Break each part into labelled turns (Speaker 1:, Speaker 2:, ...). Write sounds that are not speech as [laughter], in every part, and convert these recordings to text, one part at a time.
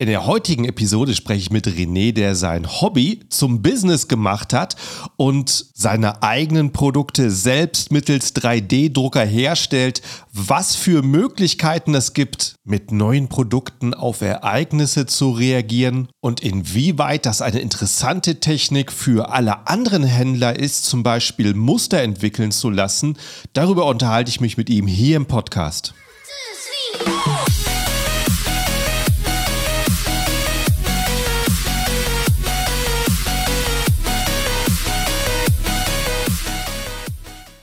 Speaker 1: In der heutigen Episode spreche ich mit René, der sein Hobby zum Business gemacht hat und seine eigenen Produkte selbst mittels 3D-Drucker herstellt, was für Möglichkeiten es gibt, mit neuen Produkten auf Ereignisse zu reagieren und inwieweit das eine interessante Technik für alle anderen Händler ist, zum Beispiel Muster entwickeln zu lassen. Darüber unterhalte ich mich mit ihm hier im Podcast.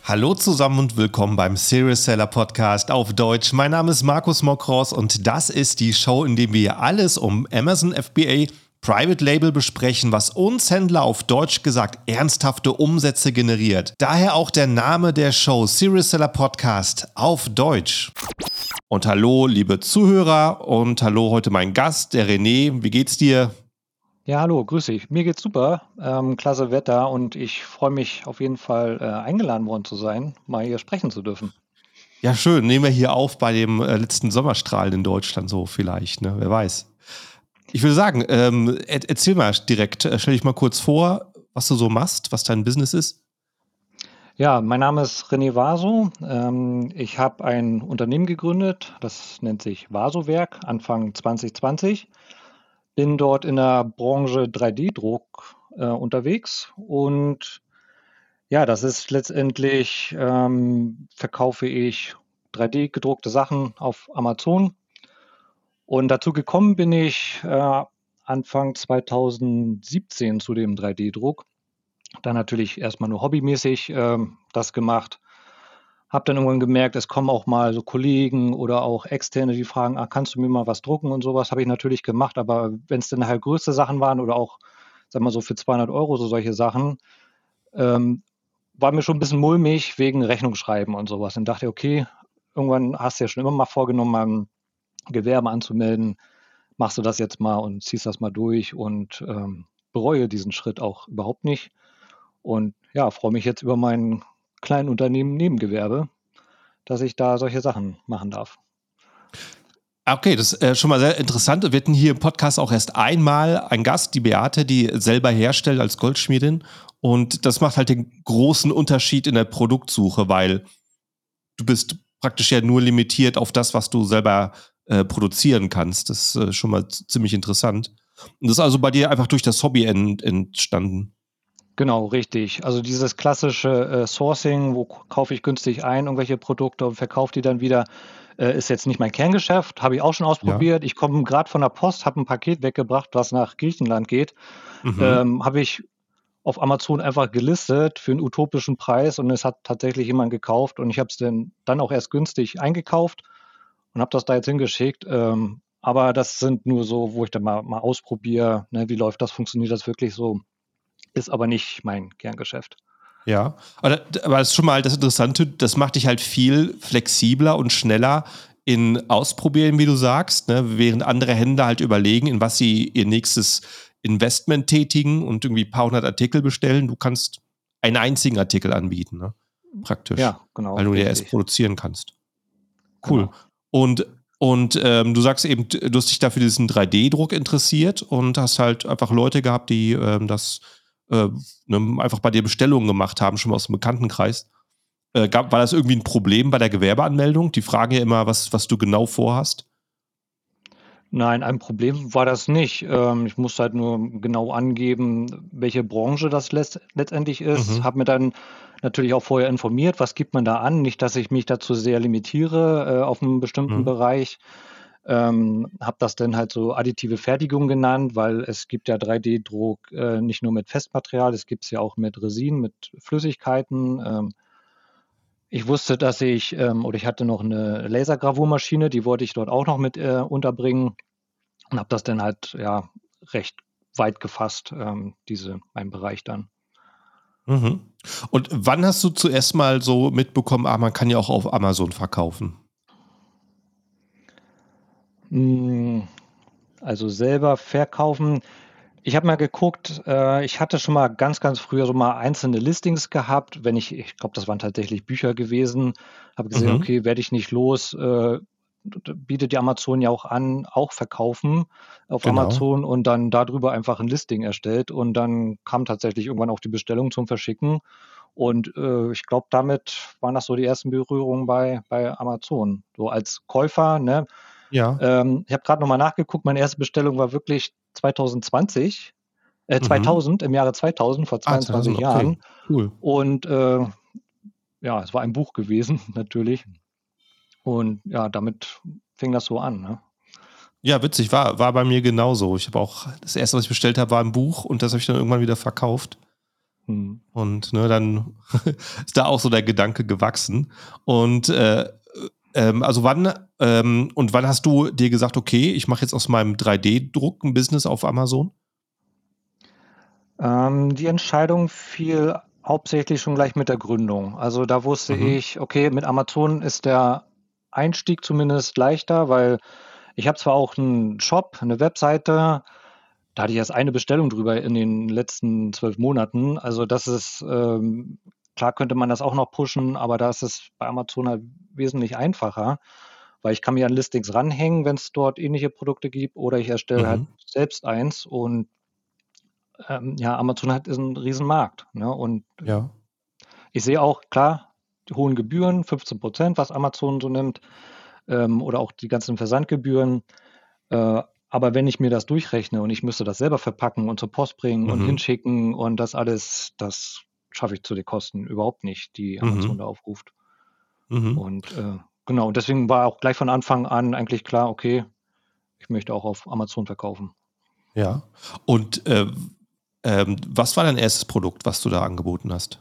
Speaker 1: Hallo zusammen und willkommen beim Serious Seller Podcast auf Deutsch. Mein Name ist Markus Mokros und das ist die Show, in der wir alles um Amazon FBA Private Label besprechen, was uns Händler auf Deutsch gesagt ernsthafte Umsätze generiert. Daher auch der Name der Show Serious Seller Podcast auf Deutsch. Und hallo, liebe Zuhörer und hallo heute mein Gast, der René. Wie geht's dir?
Speaker 2: Ja, hallo, grüß dich. Mir geht's super. Ähm, klasse Wetter und ich freue mich auf jeden Fall, äh, eingeladen worden zu sein, mal hier sprechen zu dürfen.
Speaker 1: Ja, schön. Nehmen wir hier auf bei dem äh, letzten Sommerstrahlen in Deutschland so vielleicht, ne? Wer weiß. Ich würde sagen, ähm, er erzähl mal direkt, äh, stell dich mal kurz vor, was du so machst, was dein Business ist.
Speaker 2: Ja, mein Name ist René Vaso. Ähm, ich habe ein Unternehmen gegründet, das nennt sich Vaso-Werk, Anfang 2020 bin dort in der Branche 3D-Druck äh, unterwegs und ja, das ist letztendlich, ähm, verkaufe ich 3D gedruckte Sachen auf Amazon. Und dazu gekommen bin ich äh, Anfang 2017 zu dem 3D-Druck. Dann natürlich erstmal nur hobbymäßig äh, das gemacht. Habe dann irgendwann gemerkt, es kommen auch mal so Kollegen oder auch Externe, die fragen, ah, kannst du mir mal was drucken und sowas. Habe ich natürlich gemacht, aber wenn es dann halt größte Sachen waren oder auch, sag mal so für 200 Euro so solche Sachen, ähm, war mir schon ein bisschen mulmig wegen Rechnungsschreiben und sowas. Dann dachte ich, okay, irgendwann hast du ja schon immer mal vorgenommen, mal ein Gewerbe anzumelden. Machst du das jetzt mal und ziehst das mal durch und ähm, bereue diesen Schritt auch überhaupt nicht. Und ja, freue mich jetzt über meinen kleinen Unternehmen Nebengewerbe, dass ich da solche Sachen machen darf.
Speaker 1: Okay, das ist äh, schon mal sehr interessant. Wir hatten hier im Podcast auch erst einmal einen Gast, die Beate, die selber herstellt als Goldschmiedin. Und das macht halt den großen Unterschied in der Produktsuche, weil du bist praktisch ja nur limitiert auf das, was du selber äh, produzieren kannst. Das ist äh, schon mal ziemlich interessant. Und das ist also bei dir einfach durch das Hobby ent entstanden.
Speaker 2: Genau, richtig. Also dieses klassische äh, Sourcing, wo kaufe ich günstig ein, irgendwelche Produkte und verkaufe die dann wieder, äh, ist jetzt nicht mein Kerngeschäft. Habe ich auch schon ausprobiert. Ja. Ich komme gerade von der Post, habe ein Paket weggebracht, was nach Griechenland geht. Mhm. Ähm, habe ich auf Amazon einfach gelistet für einen utopischen Preis und es hat tatsächlich jemand gekauft und ich habe es dann, dann auch erst günstig eingekauft und habe das da jetzt hingeschickt. Ähm, aber das sind nur so, wo ich dann mal, mal ausprobiere, ne, wie läuft das, funktioniert das wirklich so ist aber nicht mein Kerngeschäft.
Speaker 1: Ja, aber, das ist schon mal das Interessante, das macht dich halt viel flexibler und schneller in Ausprobieren, wie du sagst, ne? während andere Händler halt überlegen, in was sie ihr nächstes Investment tätigen und irgendwie ein paar hundert Artikel bestellen. Du kannst einen einzigen Artikel anbieten, ne? praktisch.
Speaker 2: Ja, genau.
Speaker 1: Weil du dir erst produzieren kannst. Cool. Genau. Und und ähm, du sagst eben, du hast dich dafür diesen 3D-Druck interessiert und hast halt einfach Leute gehabt, die ähm, das äh, ne, einfach bei dir Bestellungen gemacht haben, schon mal aus dem Bekanntenkreis. Äh, gab, war das irgendwie ein Problem bei der Gewerbeanmeldung? Die fragen ja immer, was, was du genau vorhast.
Speaker 2: Nein, ein Problem war das nicht. Ähm, ich musste halt nur genau angeben, welche Branche das letztendlich ist. Mhm. Habe mir dann natürlich auch vorher informiert, was gibt man da an. Nicht, dass ich mich dazu sehr limitiere äh, auf einen bestimmten mhm. Bereich. Ähm, habe das dann halt so additive Fertigung genannt, weil es gibt ja 3D-Druck äh, nicht nur mit Festmaterial, es gibt es ja auch mit Resin, mit Flüssigkeiten. Ähm, ich wusste, dass ich, ähm, oder ich hatte noch eine Lasergravurmaschine, die wollte ich dort auch noch mit äh, unterbringen und habe das dann halt ja recht weit gefasst, ähm, diese, mein Bereich dann.
Speaker 1: Mhm. Und wann hast du zuerst mal so mitbekommen, ah, man kann ja auch auf Amazon verkaufen?
Speaker 2: Hm, also selber verkaufen. Ich habe mal geguckt, äh, ich hatte schon mal ganz, ganz früher so mal einzelne Listings gehabt, wenn ich ich glaube, das waren tatsächlich Bücher gewesen, habe gesehen, Mhm. okay, werde ich nicht los, äh, bietet die Amazon ja auch an, auch verkaufen auf
Speaker 1: Genau.
Speaker 2: Amazon und dann darüber einfach ein Listing erstellt und dann kam tatsächlich irgendwann auch die Bestellung zum Verschicken und äh, ich glaube, damit waren das so die ersten Berührungen bei, bei Amazon. So als Käufer, ne?
Speaker 1: Ja.
Speaker 2: Ähm, ich habe gerade nochmal nachgeguckt, meine erste Bestellung war wirklich 2020, äh,
Speaker 1: Mhm.
Speaker 2: 2000, im Jahre 2000, vor
Speaker 1: Ah,
Speaker 2: 22
Speaker 1: 2000, okay.
Speaker 2: Jahren.
Speaker 1: Cool.
Speaker 2: Und äh, ja, es war ein Buch gewesen, [laughs] natürlich. Und ja, damit fing das so an. Ne?
Speaker 1: Ja, witzig, war, war bei mir genauso. Ich habe auch, das erste, was ich bestellt habe, war ein Buch und das habe ich dann irgendwann wieder verkauft.
Speaker 2: Hm.
Speaker 1: Und ne, dann [laughs] ist da auch so der Gedanke gewachsen. Und äh, ähm, also wann ähm, und wann hast du dir gesagt, okay, ich mache jetzt aus meinem 3D-Druck ein Business auf Amazon?
Speaker 2: Ähm, die Entscheidung fiel hauptsächlich schon gleich mit der Gründung. Also da wusste
Speaker 1: Mhm.
Speaker 2: ich, okay, mit Amazon ist der Einstieg zumindest leichter, weil ich habe zwar auch einen Shop, eine Webseite, da hatte ich erst eine Bestellung drüber in den letzten zwölf Monaten. Also das ist, ähm, klar könnte man das auch noch pushen, aber da ist es bei Amazon halt wesentlich einfacher, weil ich kann mir an Listings ranhängen, wenn es dort ähnliche Produkte gibt, oder ich erstelle halt
Speaker 1: Mhm.
Speaker 2: selbst eins und ähm, ja, Amazon hat ist ein Riesenmarkt. Ne? Und
Speaker 1: Ja.
Speaker 2: ich sehe auch, klar, die hohen Gebühren, 15 Prozent, was Amazon so nimmt, ähm, oder auch die ganzen Versandgebühren. Äh, aber wenn ich mir das durchrechne und ich müsste das selber verpacken und zur Post bringen und
Speaker 1: Mhm.
Speaker 2: hinschicken und das alles, das schaffe ich zu den Kosten überhaupt nicht, die Amazon
Speaker 1: Mhm.
Speaker 2: da aufruft.
Speaker 1: Mhm.
Speaker 2: Und äh, genau, und deswegen war auch gleich von Anfang an eigentlich klar, okay, ich möchte auch auf Amazon verkaufen.
Speaker 1: Ja. Und äh, ähm, was war dein erstes Produkt, was du da angeboten hast?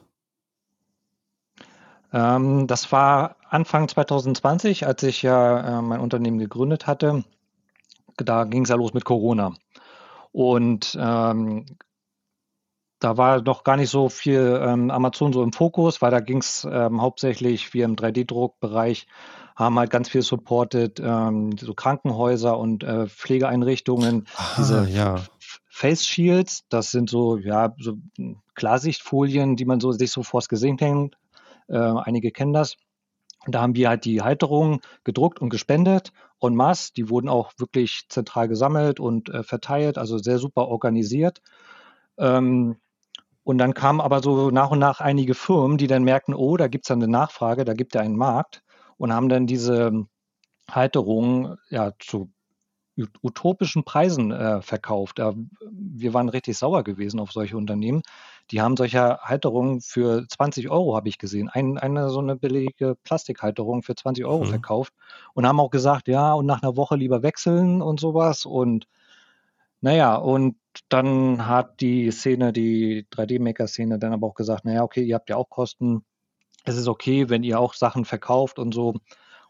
Speaker 2: Ähm, das war Anfang 2020, als ich ja äh, mein Unternehmen gegründet hatte. Da ging es ja los mit Corona. Und ähm, da war noch gar nicht so viel ähm, Amazon so im Fokus, weil da ging es ähm, hauptsächlich, wir im 3D-Druckbereich haben halt ganz viel supported, ähm, so Krankenhäuser und äh, Pflegeeinrichtungen,
Speaker 1: Aha,
Speaker 2: diese
Speaker 1: ja.
Speaker 2: Face Shields, das sind so, ja, so Klarsichtfolien, die man so sich so vors Gesicht hängt. Äh, einige kennen das. Und da haben wir halt die Halterungen gedruckt und gespendet en masse. Die wurden auch wirklich zentral gesammelt und äh, verteilt, also sehr super organisiert. Ähm, und dann kamen aber so nach und nach einige Firmen, die dann merkten, oh, da gibt es eine Nachfrage, da gibt es einen Markt und haben dann diese Halterungen ja, zu ut- utopischen Preisen äh, verkauft. Wir waren richtig sauer gewesen auf solche Unternehmen. Die haben solche Halterungen für 20 Euro, habe ich gesehen. Ein, eine so eine billige Plastikhalterung für 20 Euro
Speaker 1: Mhm.
Speaker 2: verkauft und haben auch gesagt, ja, und nach einer Woche lieber wechseln und sowas. Und naja, und dann hat die Szene, die 3D-Maker-Szene, dann aber auch gesagt, naja, okay, ihr habt ja auch Kosten. Es ist okay, wenn ihr auch Sachen verkauft und so.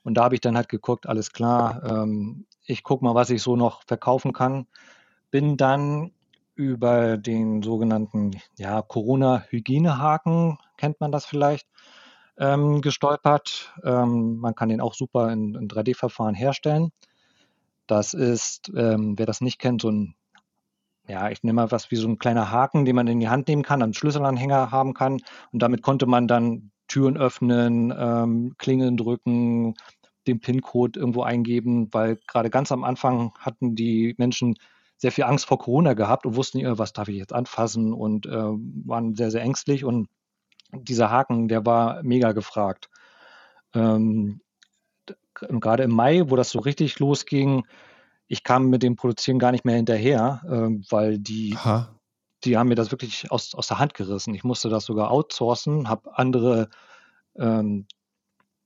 Speaker 2: Und da habe ich dann halt geguckt, alles klar, ähm, ich gucke mal, was ich so noch verkaufen kann. Bin dann über den sogenannten ja, Corona-Hygienehaken, kennt man das vielleicht, ähm, gestolpert. Ähm, man kann den auch super in, in 3D-Verfahren herstellen. Das ist, ähm, wer das nicht kennt, so ein, ja, ich nehme mal was wie so ein kleiner Haken, den man in die Hand nehmen kann, einen Schlüsselanhänger haben kann. Und damit konnte man dann Türen öffnen, ähm, Klingeln drücken, den PIN-Code irgendwo eingeben, weil gerade ganz am Anfang hatten die Menschen sehr viel Angst vor Corona gehabt und wussten, was darf ich jetzt anfassen und äh, waren sehr, sehr ängstlich. Und dieser Haken, der war mega gefragt. Ähm, gerade im Mai, wo das so richtig losging, ich kam mit dem Produzieren gar nicht mehr hinterher, ähm, weil die,
Speaker 1: Aha.
Speaker 2: die haben mir das wirklich aus, aus der Hand gerissen. Ich musste das sogar outsourcen, habe andere ähm,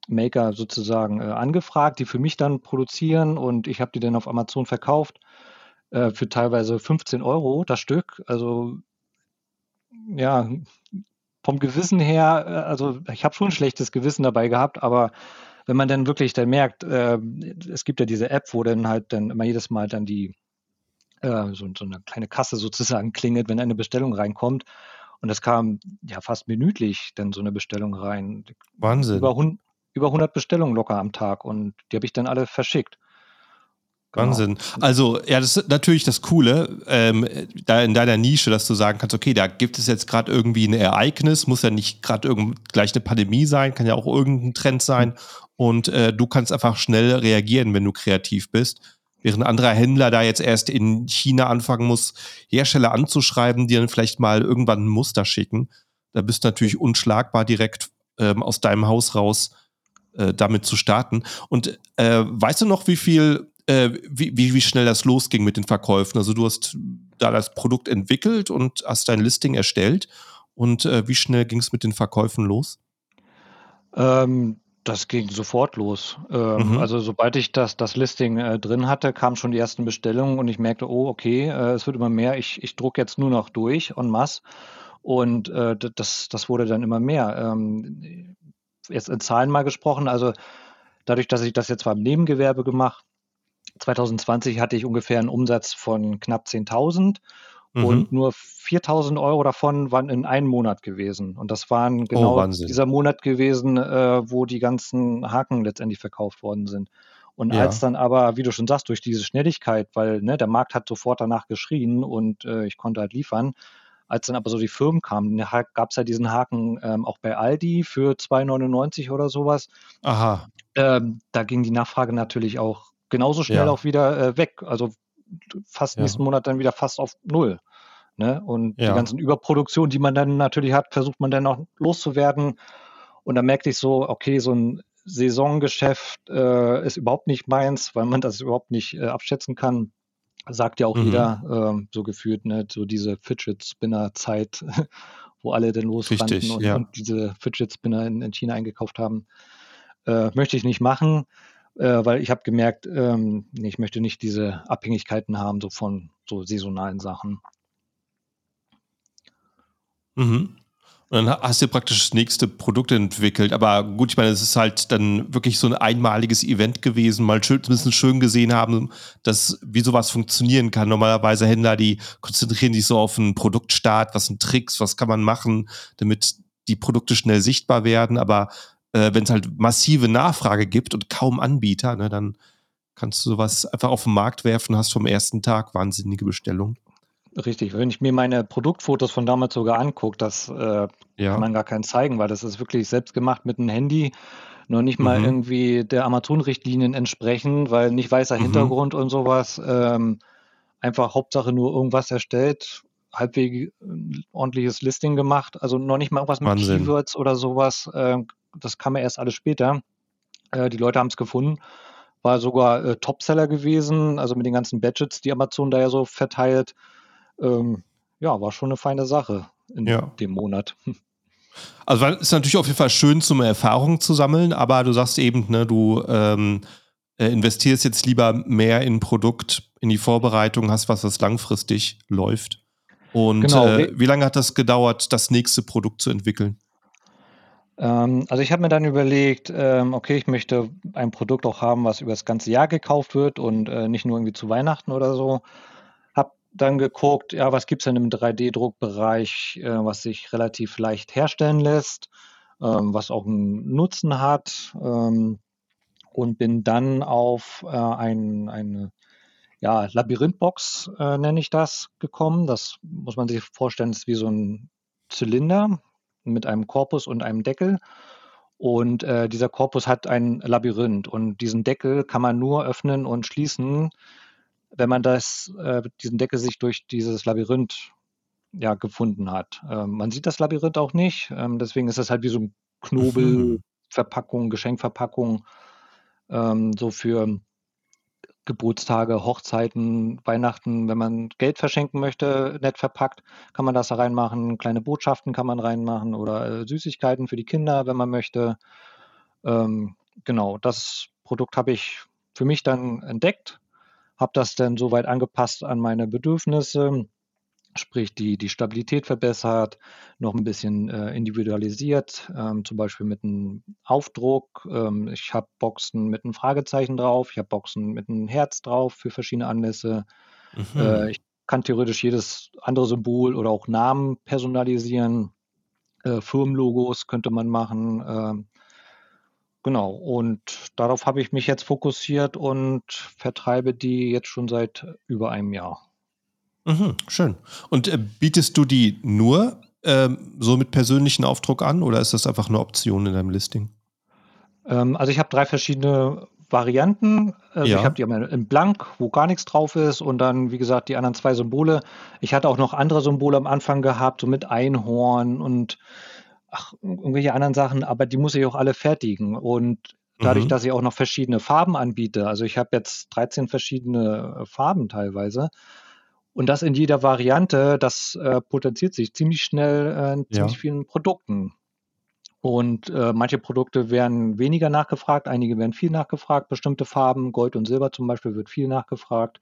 Speaker 2: Maker sozusagen äh, angefragt, die für mich dann produzieren und ich habe die dann auf Amazon verkauft äh, für teilweise 15 Euro das Stück. Also ja, vom Gewissen her, äh, also ich habe schon ein schlechtes Gewissen dabei gehabt, aber wenn man dann wirklich dann merkt, äh, es gibt ja diese App, wo dann halt dann immer jedes Mal dann die äh, so, so eine kleine Kasse sozusagen [laughs] klingelt, wenn eine Bestellung reinkommt. Und es kam ja fast minütlich dann so eine Bestellung rein.
Speaker 1: Wahnsinn.
Speaker 2: Über, über 100 Bestellungen locker am Tag und die habe ich dann alle verschickt. Genau.
Speaker 1: Wahnsinn. Also, ja, das ist natürlich das Coole, ähm, da in deiner Nische, dass du sagen kannst, okay, da gibt es jetzt gerade irgendwie ein Ereignis, muss ja nicht gerade gleich eine Pandemie sein, kann ja auch irgendein Trend sein. und äh, du kannst einfach schnell reagieren, wenn du kreativ bist. Während ein anderer Händler da jetzt erst in China anfangen muss, Hersteller anzuschreiben, die dann vielleicht mal irgendwann ein Muster schicken. Da bist du natürlich unschlagbar direkt ähm, aus deinem Haus raus äh, damit zu starten. Und äh, weißt du noch, wie viel, äh, wie, wie, wie schnell das losging mit den Verkäufen? Also du hast da das Produkt entwickelt und hast dein Listing erstellt. Und äh, wie schnell ging es mit den Verkäufen los?
Speaker 2: Ähm, das ging sofort los. Ähm, mhm. Also sobald ich das, das Listing äh, drin hatte, kamen schon die ersten Bestellungen und ich merkte, oh, okay, äh, es wird immer mehr. Ich, ich drucke jetzt nur noch durch en masse. Und äh, das, das wurde dann immer mehr. Ähm, jetzt in Zahlen mal gesprochen, also dadurch, dass ich das jetzt beim Nebengewerbe gemacht, 2020 hatte ich ungefähr einen Umsatz von knapp 10.000 mhm. und nur 4.000 Euro davon waren in einem Monat gewesen. Und das waren oh, genau oh, dieser Monat gewesen, äh, wo die ganzen Haken letztendlich verkauft worden sind. Und ja. als dann aber, wie du schon sagst, durch diese Schnelligkeit, weil ne, der Markt hat sofort danach geschrien und äh, ich konnte halt liefern, als dann aber so die Firmen kamen, gab es ja diesen Haken ähm, auch bei Aldi für 2,99 oder sowas.
Speaker 1: Aha.
Speaker 2: Ähm, da ging die Nachfrage natürlich auch genauso schnell ja. auch wieder äh, weg. Also fast ja. nächsten Monat dann wieder fast auf Null. Ne? Und ja. die ganzen Überproduktionen, die man dann natürlich hat, versucht man dann auch loszuwerden. Und da merkte ich so, okay, so ein Saisongeschäft äh, ist überhaupt nicht meins, weil man das überhaupt nicht äh, abschätzen kann sagt ja auch mhm. jeder, ähm, so gefühlt, ne, so diese Fidget Spinner Zeit, [laughs] wo alle dann losrannten und,
Speaker 1: ja.
Speaker 2: und, diese Fidget Spinner in, in China eingekauft haben, äh, möchte ich nicht machen, äh, weil ich habe gemerkt, ähm, nee, ich möchte nicht diese Abhängigkeiten haben, so von so saisonalen Sachen.
Speaker 1: Mhm. Und dann hast du praktisch das nächste Produkt entwickelt. Aber gut, ich meine, es ist halt dann wirklich so ein einmaliges Event gewesen, mal schön, zumindest schön gesehen haben, dass wie sowas funktionieren kann. Normalerweise Händler, die konzentrieren sich so auf einen Produktstart, was sind Tricks, was kann man machen, damit die Produkte schnell sichtbar werden. Aber äh, wenn es halt massive Nachfrage gibt und kaum Anbieter, ne, dann kannst du sowas einfach auf den Markt werfen, hast vom ersten Tag wahnsinnige Bestellungen.
Speaker 2: Richtig, wenn ich mir meine Produktfotos von damals sogar angucke, das äh, ja. kann man gar keinen zeigen, weil das ist wirklich selbst gemacht mit einem Handy, noch nicht mal mhm. irgendwie der Amazon-Richtlinien entsprechen, weil nicht weißer mhm. Hintergrund und sowas. Ähm, einfach Hauptsache nur irgendwas erstellt, halbwegs ordentliches Listing gemacht, also noch nicht mal irgendwas mit Wahnsinn. Keywords oder sowas. Äh, das kam ja erst alles später. Äh, die Leute haben es gefunden. War sogar äh, Topseller gewesen, also mit den ganzen Badgets, die Amazon da ja so verteilt ähm, ja, war schon eine feine Sache in ja. dem Monat. [laughs]
Speaker 1: Also es ist natürlich auf jeden Fall schön, zum Erfahrung zu sammeln, aber du sagst eben, ne, du ähm, äh, investierst jetzt lieber mehr in Produkt, in die Vorbereitung, hast was, was langfristig läuft. Und genau. äh, wie lange hat das gedauert, das nächste Produkt zu entwickeln?
Speaker 2: Ähm, also ich habe mir dann überlegt, ähm, okay, ich möchte ein Produkt auch haben, was über das ganze Jahr gekauft wird und äh, nicht nur irgendwie zu Weihnachten oder so dann geguckt, ja, was gibt es denn im 3D-Druckbereich, äh, was sich relativ leicht herstellen lässt, ähm, was auch einen Nutzen hat und bin dann auf äh, ein, eine ja, Labyrinthbox, nenne ich das, gekommen. Das muss man sich vorstellen, ist wie so ein Zylinder mit einem Korpus und einem Deckel. Und äh, dieser Korpus hat ein Labyrinth und diesen Deckel kann man nur öffnen und schließen, wenn man das, äh, diesen Deckel sich durch dieses Labyrinth ja, gefunden hat. Ähm, man sieht das Labyrinth auch nicht, ähm, deswegen ist das halt wie so ein Knobelverpackung, mhm. Geschenkverpackung, ähm, so für Geburtstage, Hochzeiten, Weihnachten, wenn man Geld verschenken möchte, nett verpackt, kann man das da reinmachen. Kleine Botschaften kann man reinmachen oder äh, Süßigkeiten für die Kinder, wenn man möchte. Ähm, genau, das Produkt habe ich für mich dann entdeckt habe das dann soweit angepasst an meine Bedürfnisse, sprich die, die Stabilität verbessert, noch ein bisschen äh, individualisiert, ähm, zum Beispiel mit einem Aufdruck. Ähm, ich habe Boxen mit einem Fragezeichen drauf, ich habe Boxen mit einem Herz drauf für verschiedene Anlässe. Mhm. Äh, ich kann theoretisch jedes andere Symbol oder auch Namen personalisieren. Äh, Firmenlogos könnte man machen. Ähm, Genau, und darauf habe ich mich jetzt fokussiert und vertreibe die jetzt schon seit über einem Jahr.
Speaker 1: Mhm, schön. Und äh, bietest du die nur ähm, so mit persönlichen Aufdruck an oder ist das einfach eine Option in deinem Listing?
Speaker 2: Ähm, also ich habe drei verschiedene Varianten. Also ich
Speaker 1: Ja.
Speaker 2: habe die einmal in Blank, wo gar nichts drauf ist und dann, wie gesagt, die anderen zwei Symbole. Ich hatte auch noch andere Symbole am Anfang gehabt, so mit Einhorn und ach, irgendwelche anderen Sachen, aber die muss ich auch alle fertigen. Und dadurch,
Speaker 1: Mhm.
Speaker 2: dass ich auch noch verschiedene Farben anbiete, also ich habe jetzt 13 verschiedene Farben teilweise. Und das in jeder Variante, das äh, potenziert sich ziemlich schnell äh, in
Speaker 1: Ja.
Speaker 2: ziemlich vielen Produkten. Und äh, manche Produkte werden weniger nachgefragt, einige werden viel nachgefragt. Bestimmte Farben, Gold und Silber zum Beispiel, wird viel nachgefragt.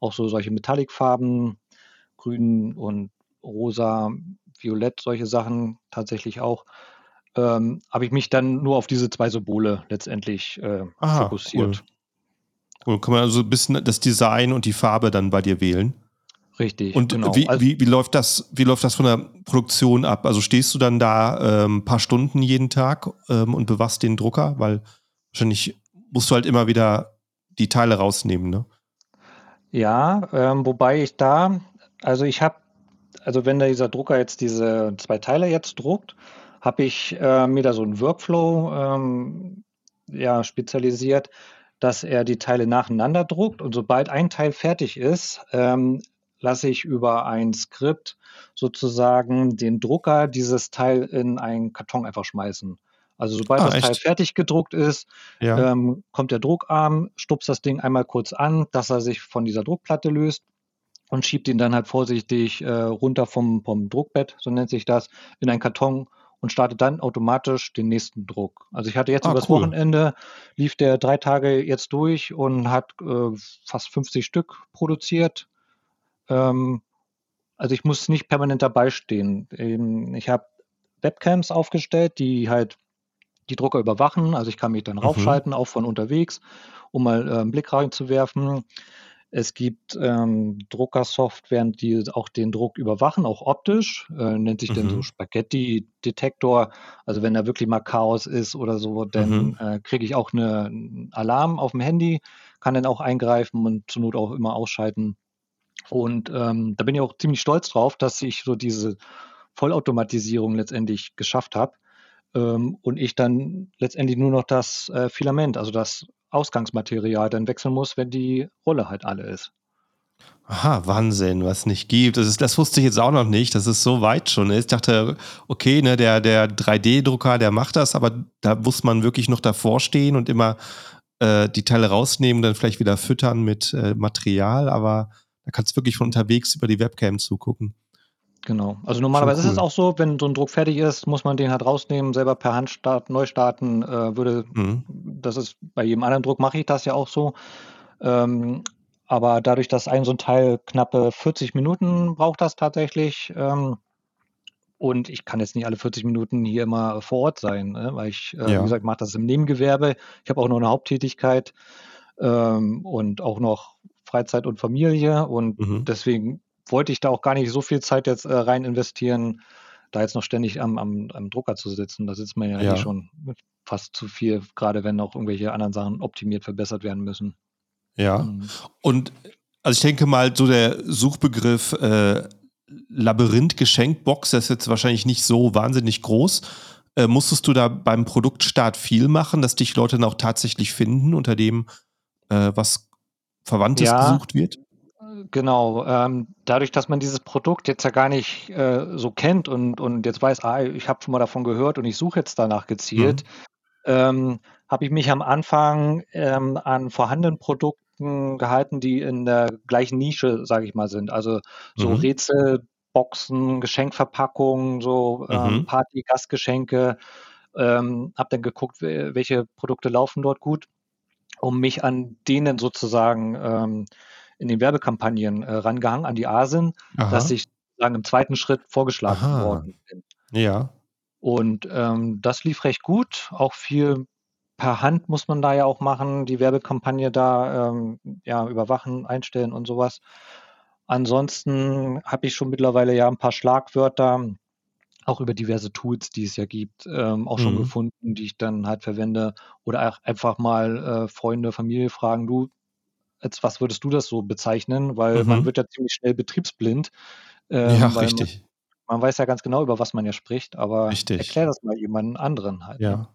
Speaker 2: Auch so solche Metallic-Farben, Grün und Rosa, Violett, solche Sachen tatsächlich auch. Ähm, habe ich mich dann nur auf diese zwei Symbole letztendlich äh,
Speaker 1: Aha, cool.
Speaker 2: fokussiert.
Speaker 1: Cool. Kann man also ein bisschen das Design und die Farbe dann bei dir wählen?
Speaker 2: Richtig,
Speaker 1: Und
Speaker 2: genau.
Speaker 1: wie,
Speaker 2: Also,
Speaker 1: wie, wie, läuft das, wie läuft das von der Produktion ab? Also stehst du dann da ähm, ein paar Stunden jeden Tag ähm, und bewachst den Drucker? Weil wahrscheinlich musst du halt immer wieder die Teile rausnehmen, ne?
Speaker 2: ja, ähm, wobei ich da, also ich habe, also wenn dieser Drucker jetzt diese zwei Teile jetzt druckt, habe ich äh, mir da so einen Workflow ähm, ja, spezialisiert, dass er die Teile nacheinander druckt und sobald ein Teil fertig ist, ähm, lasse ich über ein Skript sozusagen den Drucker dieses Teil in einen Karton einfach schmeißen. Also sobald
Speaker 1: Ah,
Speaker 2: das Teil
Speaker 1: echt?
Speaker 2: fertig gedruckt ist,
Speaker 1: Ja.
Speaker 2: ähm, kommt der Druckarm, stupst das Ding einmal kurz an, dass er sich von dieser Druckplatte löst und schiebt ihn dann halt vorsichtig äh, runter vom, vom Druckbett, so nennt sich das, in einen Karton und startet dann automatisch den nächsten Druck. Also ich hatte jetzt
Speaker 1: Ah,
Speaker 2: übers
Speaker 1: cool.
Speaker 2: Wochenende, lief der drei Tage jetzt durch und hat äh, fast 50 Stück produziert. Ähm, also ich muss nicht permanent dabei stehen. Ähm, ich habe Webcams aufgestellt, die halt die Drucker überwachen. Also ich kann mich dann
Speaker 1: Mhm.
Speaker 2: raufschalten, auch von unterwegs, um mal äh, einen Blick reinzuwerfen. Es gibt ähm, Druckersoftware, die auch den Druck überwachen, auch optisch. Äh, nennt sich dann so
Speaker 1: Mhm.
Speaker 2: Spaghetti-Detektor. Also wenn da wirklich mal Chaos ist oder so, dann
Speaker 1: Mhm.
Speaker 2: äh, kriege ich auch eine, einen Alarm auf dem Handy, kann dann auch eingreifen und zur Not auch immer ausschalten. Und ähm, da bin ich auch ziemlich stolz drauf, dass ich so diese Vollautomatisierung letztendlich geschafft habe ähm, und ich dann letztendlich nur noch das äh, Filament, also das Ausgangsmaterial dann wechseln muss, wenn die Rolle halt alle ist.
Speaker 1: Aha, Wahnsinn, was nicht gibt. Das, ist, das wusste ich jetzt auch noch nicht, dass es so weit schon ist. Ich dachte, okay, ne, der, der 3D-Drucker, der macht das, aber da muss man wirklich noch davor stehen und immer äh, die Teile rausnehmen, dann vielleicht wieder füttern mit äh, Material, aber da kannst du wirklich von unterwegs über die Webcam zugucken.
Speaker 2: Genau. Also normalerweise ist es
Speaker 1: cool.
Speaker 2: auch so, wenn so ein Druck fertig ist, muss man den halt rausnehmen, selber per Hand start, neu starten. Äh, würde,
Speaker 1: Mhm.
Speaker 2: das ist bei jedem anderen Druck mache ich das ja auch so. Ähm, aber dadurch, dass ein so ein Teil knappe 40 Minuten braucht das tatsächlich. Ähm, und ich kann jetzt nicht alle 40 Minuten hier immer vor Ort sein, ne? weil ich, äh, wie
Speaker 1: Ja.
Speaker 2: gesagt, mache das im Nebengewerbe. Ich habe auch noch eine Haupttätigkeit ähm, und auch noch Freizeit und Familie. Und
Speaker 1: Mhm.
Speaker 2: deswegen wollte ich da auch gar nicht so viel Zeit jetzt äh, rein investieren, da jetzt noch ständig am, am, am Drucker zu sitzen. Da sitzt man ja,
Speaker 1: Ja.
Speaker 2: schon fast zu viel, gerade wenn auch irgendwelche anderen Sachen optimiert, verbessert werden müssen.
Speaker 1: Ja.
Speaker 2: Mhm.
Speaker 1: Und also ich denke mal, so der Suchbegriff äh, Labyrinth-Geschenkbox, das ist jetzt wahrscheinlich nicht so wahnsinnig groß. Äh, musstest du da beim Produktstart viel machen, dass dich Leute dann auch tatsächlich finden, unter dem, äh, was Verwandtes
Speaker 2: Ja,
Speaker 1: gesucht wird?
Speaker 2: Genau, ähm, dadurch, dass man dieses Produkt jetzt ja gar nicht äh, so kennt und, und jetzt weiß, ah, ich habe schon mal davon gehört und ich suche jetzt danach gezielt,
Speaker 1: Mhm.
Speaker 2: ähm, habe ich mich am Anfang ähm, an vorhandenen Produkten gehalten, die in der gleichen Nische, sage ich mal, sind. Also so
Speaker 1: Mhm.
Speaker 2: Rätselboxen, Geschenkverpackungen, so ähm,
Speaker 1: Mhm.
Speaker 2: Party-Gastgeschenke. Ähm, habe dann geguckt, we- welche Produkte laufen dort gut, um mich an denen sozusagen ähm, in den Werbekampagnen äh, rangehangen, an die Asen, dass
Speaker 1: Aha.
Speaker 2: ich sozusagen im zweiten Schritt vorgeschlagen
Speaker 1: Aha.
Speaker 2: worden bin.
Speaker 1: Ja.
Speaker 2: Und ähm, das lief recht gut. Auch viel per Hand muss man da ja auch machen, die Werbekampagne da ähm, ja, überwachen, einstellen und sowas. Ansonsten habe ich schon mittlerweile ja ein paar Schlagwörter, auch über diverse Tools, die es ja gibt, ähm, auch schon
Speaker 1: Mhm.
Speaker 2: gefunden, die ich dann halt verwende. Oder auch einfach mal äh, Freunde, Familie fragen, du, als was würdest du das so bezeichnen? Weil man
Speaker 1: Mhm.
Speaker 2: wird ja ziemlich schnell betriebsblind,
Speaker 1: Ja,
Speaker 2: ähm, man,
Speaker 1: richtig.
Speaker 2: man weiß ja ganz genau, über was man ja spricht, aber
Speaker 1: Richtig.
Speaker 2: erklär das mal jemandem anderen halt. Ne?
Speaker 1: Ja.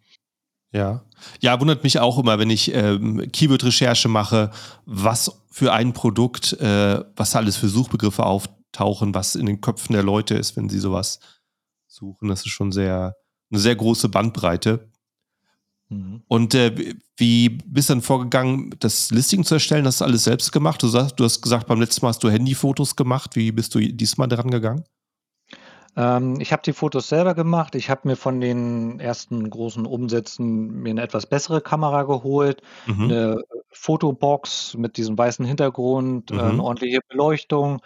Speaker 1: Ja. Ja, wundert mich auch immer, wenn ich ähm, Keyword-Recherche mache, was für ein Produkt, äh, was alles für Suchbegriffe auftauchen, was in den Köpfen der Leute ist, wenn sie sowas suchen. Das ist schon sehr, eine sehr große Bandbreite. Mhm. Und äh, wie bist du dann vorgegangen, das Listing zu erstellen? Hast du alles selbst gemacht? Du, sagst, du hast gesagt, beim letzten Mal hast du Handyfotos gemacht. Wie bist du diesmal dran gegangen?
Speaker 2: Ähm, ich habe die Fotos selber gemacht. Ich habe mir von den ersten großen Umsätzen mir eine etwas bessere Kamera geholt, Mhm. 'ne Fotobox mit diesem weißen Hintergrund, äh, 'ne Mhm. ordentliche Beleuchtung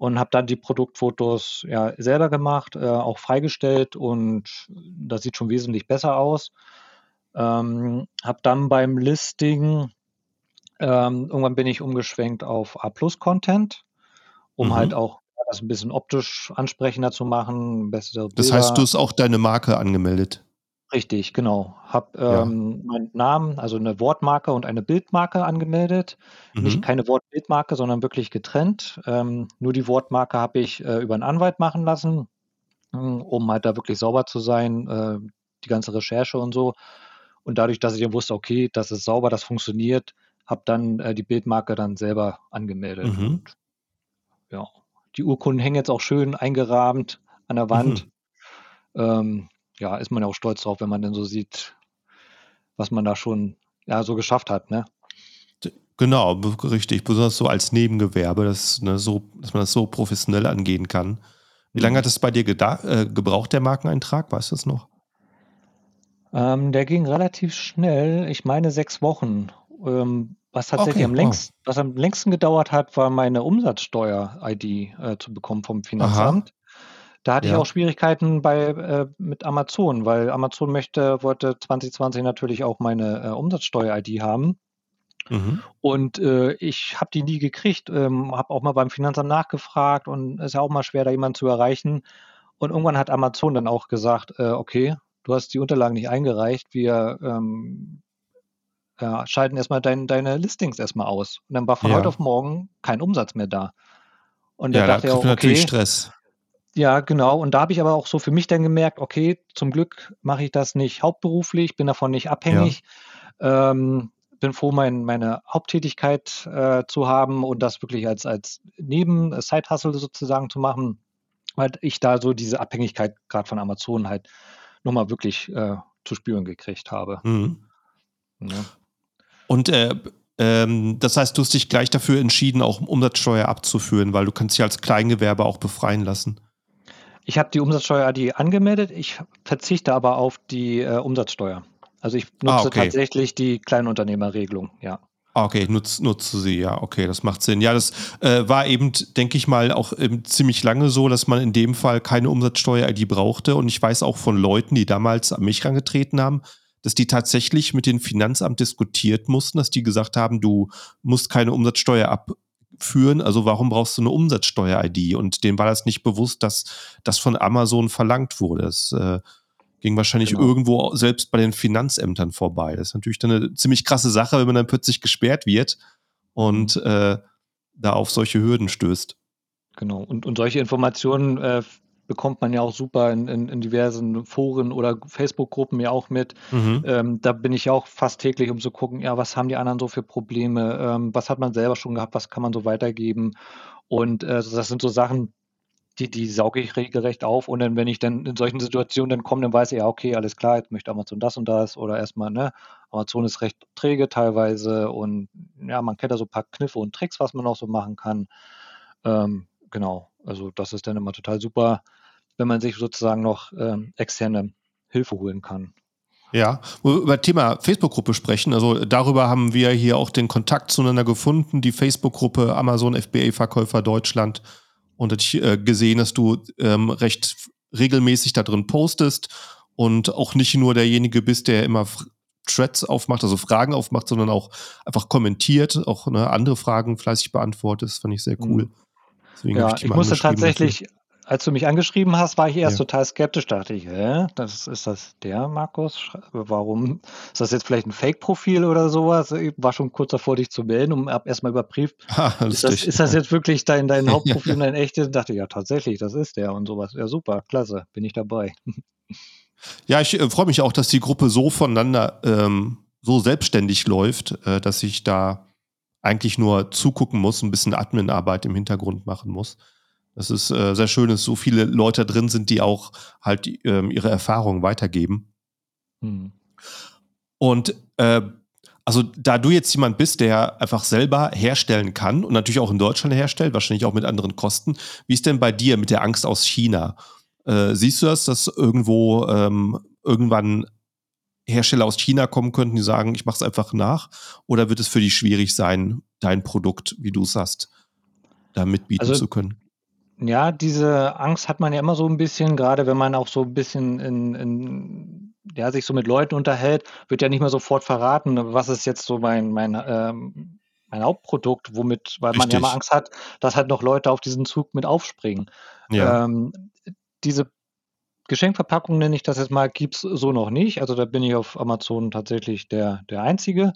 Speaker 2: und habe dann die Produktfotos, ja, selber gemacht, äh, auch freigestellt und das sieht schon wesentlich besser aus. Ähm, habe dann beim Listing ähm, irgendwann bin ich umgeschwenkt auf A-Plus-Content, um halt auch das ein bisschen optisch ansprechender zu machen, bessere
Speaker 1: Das heißt, du hast auch deine Marke angemeldet?
Speaker 2: Richtig, genau. Habe,
Speaker 1: Ja.
Speaker 2: ähm, meinen Namen, also eine Wortmarke und eine Bildmarke angemeldet. Nicht
Speaker 1: Mhm.
Speaker 2: keine Wort-Bildmarke, sondern wirklich getrennt. Ähm, nur die Wortmarke habe ich, äh, über einen Anwalt machen lassen, hm, um halt da wirklich sauber zu sein, äh, die ganze Recherche und so. Und dadurch, dass ich ja wusste, okay, das ist sauber, das funktioniert, habe dann, äh, die Bildmarke dann selber angemeldet
Speaker 1: Mhm.
Speaker 2: und ja. Die Urkunden hängen jetzt auch schön eingerahmt an der Wand.
Speaker 1: Mhm.
Speaker 2: Ähm, ja, ist man ja auch stolz drauf, wenn man dann so sieht, was man da schon, ja, so geschafft hat, ne?
Speaker 1: Genau, richtig. Besonders so als Nebengewerbe, dass, ne, so, dass man das so professionell angehen kann. Wie lange
Speaker 2: Mhm.
Speaker 1: hat es bei dir äh, gebraucht, der Markeneintrag? Weißt du das noch?
Speaker 2: Ähm, der ging relativ schnell, ich meine sechs Wochen. Ähm, was tatsächlich
Speaker 1: Okay,
Speaker 2: am
Speaker 1: wow.
Speaker 2: längsten was am längsten gedauert hat, war meine Umsatzsteuer-ID, äh, zu bekommen vom Finanzamt. Da hatte ich auch
Speaker 1: ja.
Speaker 2: Schwierigkeiten bei äh, mit Amazon, weil Amazon möchte wollte 2020 natürlich auch meine, äh, Umsatzsteuer-ID haben.
Speaker 1: Mhm.
Speaker 2: Und, äh, ich habe die nie gekriegt, ähm, habe auch mal beim Finanzamt nachgefragt und ist ja auch mal schwer, da jemanden zu erreichen. Und irgendwann hat Amazon dann auch gesagt: „Äh, okay, du hast die Unterlagen nicht eingereicht. Wir, ähm, ja, schalten erst mal dein deine Listings erst mal aus.“ Und dann war von heute
Speaker 1: Ja.
Speaker 2: auf morgen kein Umsatz mehr da. Und da
Speaker 1: Ja, da
Speaker 2: dachte ich
Speaker 1: kriegt
Speaker 2: auch: „Okay“
Speaker 1: Stress.
Speaker 2: Ja, genau. Und da habe ich aber auch so für mich dann gemerkt: „Okay, zum Glück mache ich das nicht hauptberuflich, bin davon nicht
Speaker 1: Ja.
Speaker 2: abhängig, ähm, bin froh, mein meine Haupttätigkeit, äh, zu haben und das wirklich als als Neben äh, sozusagen zu machen, weil ich da so diese Abhängigkeit grad von Amazon halt noch mal wirklich, äh, zu spüren gekriegt habe,
Speaker 1: Mhm.
Speaker 2: ne?
Speaker 1: Und, äh, ähm, das heißt, du hast dich gleich dafür entschieden, auch Umsatzsteuer abzuführen, weil du kannst dich als Kleingewerbe auch befreien lassen?
Speaker 2: Ich habe die Umsatzsteuer-ID angemeldet, ich verzichte aber auf die, äh, Umsatzsteuer. Also, ich
Speaker 1: Ah,
Speaker 2: nutze
Speaker 1: okay.
Speaker 2: tatsächlich die Kleinunternehmerregelung, ja.
Speaker 1: Ah, okay, nutz nutzt du sie, ja, okay, das macht Sinn. Ja, das, äh, war eben, denke ich mal, auch, ähm, ziemlich lange so, dass man in dem Fall keine Umsatzsteuer-ID brauchte und ich weiß auch von Leuten, die damals an mich rangetreten haben, dass die tatsächlich mit dem Finanzamt diskutiert mussten, dass die gesagt haben: „Du musst keine Umsatzsteuer abführen, also warum brauchst du 'ne Umsatzsteuer-ID?“ Und denen war das nicht bewusst, dass das von Amazon verlangt wurde. Das, äh, ging wahrscheinlich
Speaker 2: Genau.
Speaker 1: irgendwo selbst bei den Finanzämtern vorbei. Das ist natürlich dann 'ne ziemlich krasse Sache, wenn man dann plötzlich gesperrt wird
Speaker 2: Mhm.
Speaker 1: und, äh, da auf solche Hürden stößt.
Speaker 2: Genau. Und und solche Informationen, äh, bekommt man ja auch super in in in diversen Foren oder Facebook-Gruppen ja auch mit.
Speaker 1: Mhm.
Speaker 2: Ähm, da bin ich auch fast täglich, um zu gucken, ja, was haben die anderen so für Probleme? Ähm, was hat man selber schon gehabt? Was kann man so weitergeben? Und, äh, das sind so Sachen, die die sauge ich regelrecht auf und dann, wenn ich dann in solchen Situationen dann komme, dann weiß ich: „Ja, okay, alles klar, jetzt möchte Amazon das und das“ oder erst mal, ne, Amazon ist recht träge teilweise und ja, man kennt da so paar Kniffe und Tricks, was man noch so machen kann. Ähm, genau, also das ist dann immer total super, wenn man sich sozusagen noch, ähm, externe Hilfe holen kann.
Speaker 1: Ja, wo wir über Thema Facebook-Gruppe sprechen, also darüber haben wir hier auch den Kontakt zueinander gefunden, die Facebook-Gruppe Amazon FBA-Verkäufer Deutschland. Und ich, äh, gesehen, dass du, ähm, recht regelmäßig da drin postest und auch nicht nur derjenige bist, der immer Threads aufmacht, also Fragen aufmacht, sondern auch einfach kommentiert, auch, ne, andere Fragen fleißig beantwortet. Das fand ich sehr cool.
Speaker 2: Mhm.
Speaker 1: Deswegen ich
Speaker 2: Ja, ich
Speaker 1: mal
Speaker 2: musste tatsächlich als du mich angeschrieben hast, war ich erst
Speaker 1: Ja.
Speaker 2: total skeptisch, dachte ich: „Hä, das ist das der Markus? Warum ist das jetzt vielleicht 'n Fake-Profil oder so was?“ Ich war schon kurz davor, dich zu melden und habe erst mal überprüft:
Speaker 1: Ha, [laughs]
Speaker 2: „Ist das ist das jetzt wirklich dein dein [laughs] Hauptprofil dein echtes?“ Dachte: „Ja, tatsächlich, das ist der“ und so was. Ja, super, klasse, bin ich dabei. [laughs]
Speaker 1: Ja, ich äh, freue mich auch, dass die Gruppe so voneinander ähm, so selbstständig läuft, äh, dass ich da eigentlich nur zugucken muss, ein bisschen Adminarbeit im Hintergrund machen muss. Das ist äh, sehr schön, dass so viele Leute drin sind, die auch halt ähm, ihre Erfahrungen weitergeben. Hm. Und äh, also da du jetzt jemand bist, der einfach selber herstellen kann und natürlich auch in Deutschland herstellt, wahrscheinlich auch mit anderen Kosten, wie ist denn bei dir mit der Angst aus China? Äh, siehst du das, dass irgendwo ähm, irgendwann Hersteller aus China kommen könnten, die sagen, ich mache es einfach nach? Oder wird es für dich schwierig sein, dein Produkt, wie du es hast, da mitbieten also, zu können?
Speaker 2: Ja, diese Angst hat man ja immer so ein bisschen, gerade wenn man auch so ein bisschen in, in ja, sich so mit Leuten unterhält, wird ja nicht mehr sofort verraten, was ist jetzt so mein, mein, ähm, mein Hauptprodukt, womit, weil man ja mal Angst hat, dass halt noch Leute auf diesen Zug mit aufspringen. Ja. Ähm, diese Geschenkverpackung nenne ich das jetzt mal, gibt es so noch nicht. Also da bin ich auf Amazon tatsächlich der, der Einzige.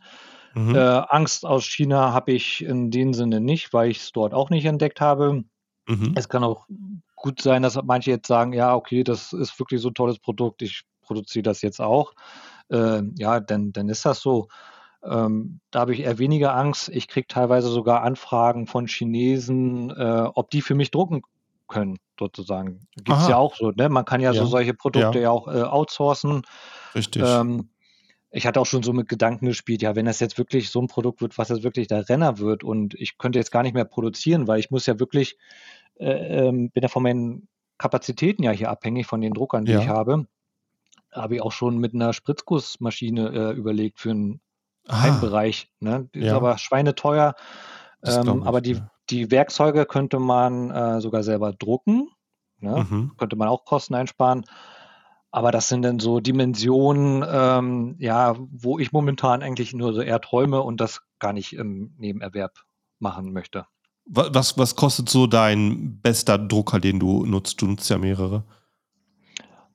Speaker 2: Mhm. Äh, Angst aus China habe ich in dem Sinne nicht, weil ich es dort auch nicht entdeckt habe. Mhm. Es kann auch gut sein, dass manche jetzt sagen, ja, okay, das ist wirklich so ein tolles Produkt, ich produziere das jetzt auch. Äh, ja, dann, dann ist das so. Ähm, da habe ich eher weniger Angst. Ich kriege teilweise sogar Anfragen von Chinesen, äh, ob die für mich drucken können, sozusagen. Gibt es ja auch so. Ne? Man kann ja, ja. so solche Produkte ja, ja auch äh, outsourcen.
Speaker 1: Richtig. Ähm,
Speaker 2: ich hatte auch schon so mit Gedanken gespielt, ja, wenn das jetzt wirklich so ein Produkt wird, was jetzt wirklich der Renner wird und ich könnte jetzt gar nicht mehr produzieren, weil ich muss ja wirklich, äh, ähm, bin ja von meinen Kapazitäten ja hier abhängig, von den Druckern, die ja. ich habe, habe ich auch schon mit einer Spritzgussmaschine äh, überlegt für einen ah. Heimbereich. Ne? Die ja. ist aber schweineteuer. Ähm, aber die, die Werkzeuge könnte man äh, sogar selber drucken. Ne? Mhm. Könnte man auch Kosten einsparen. Aber das sind dann so Dimensionen, ähm, ja, wo ich momentan eigentlich nur so eher träume und das gar nicht im Nebenerwerb machen möchte.
Speaker 1: Was, was kostet so dein bester Drucker, den du nutzt? Du nutzt ja mehrere.